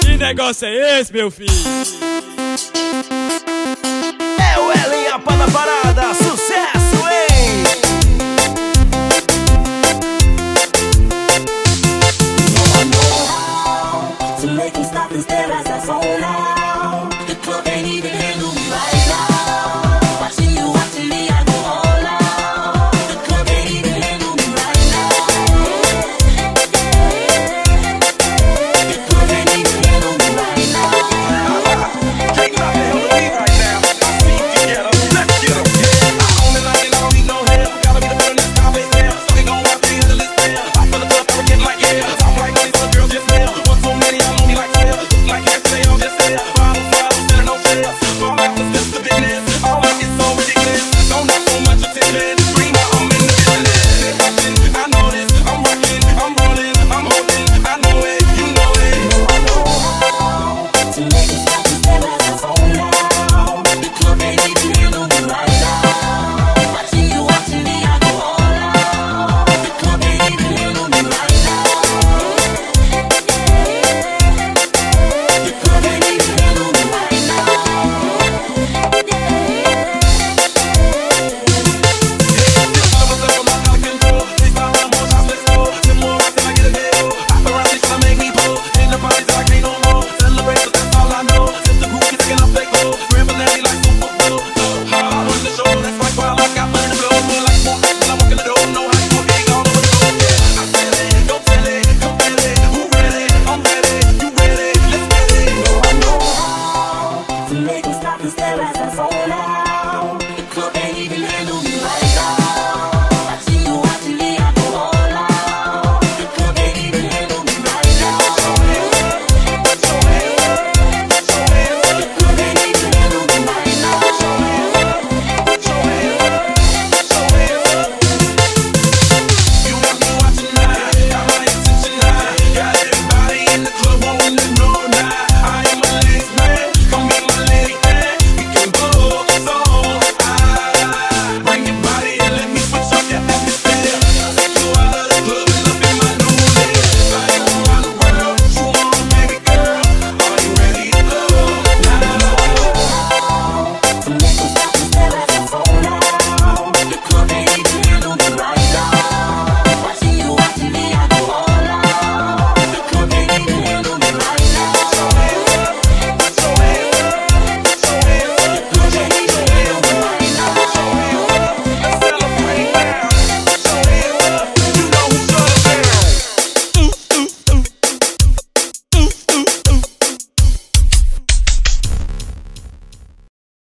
Que negócio é esse, meu filho? É o Elinha Pada Parada, sucesso, hein? So they can stop this terror, that's all sola.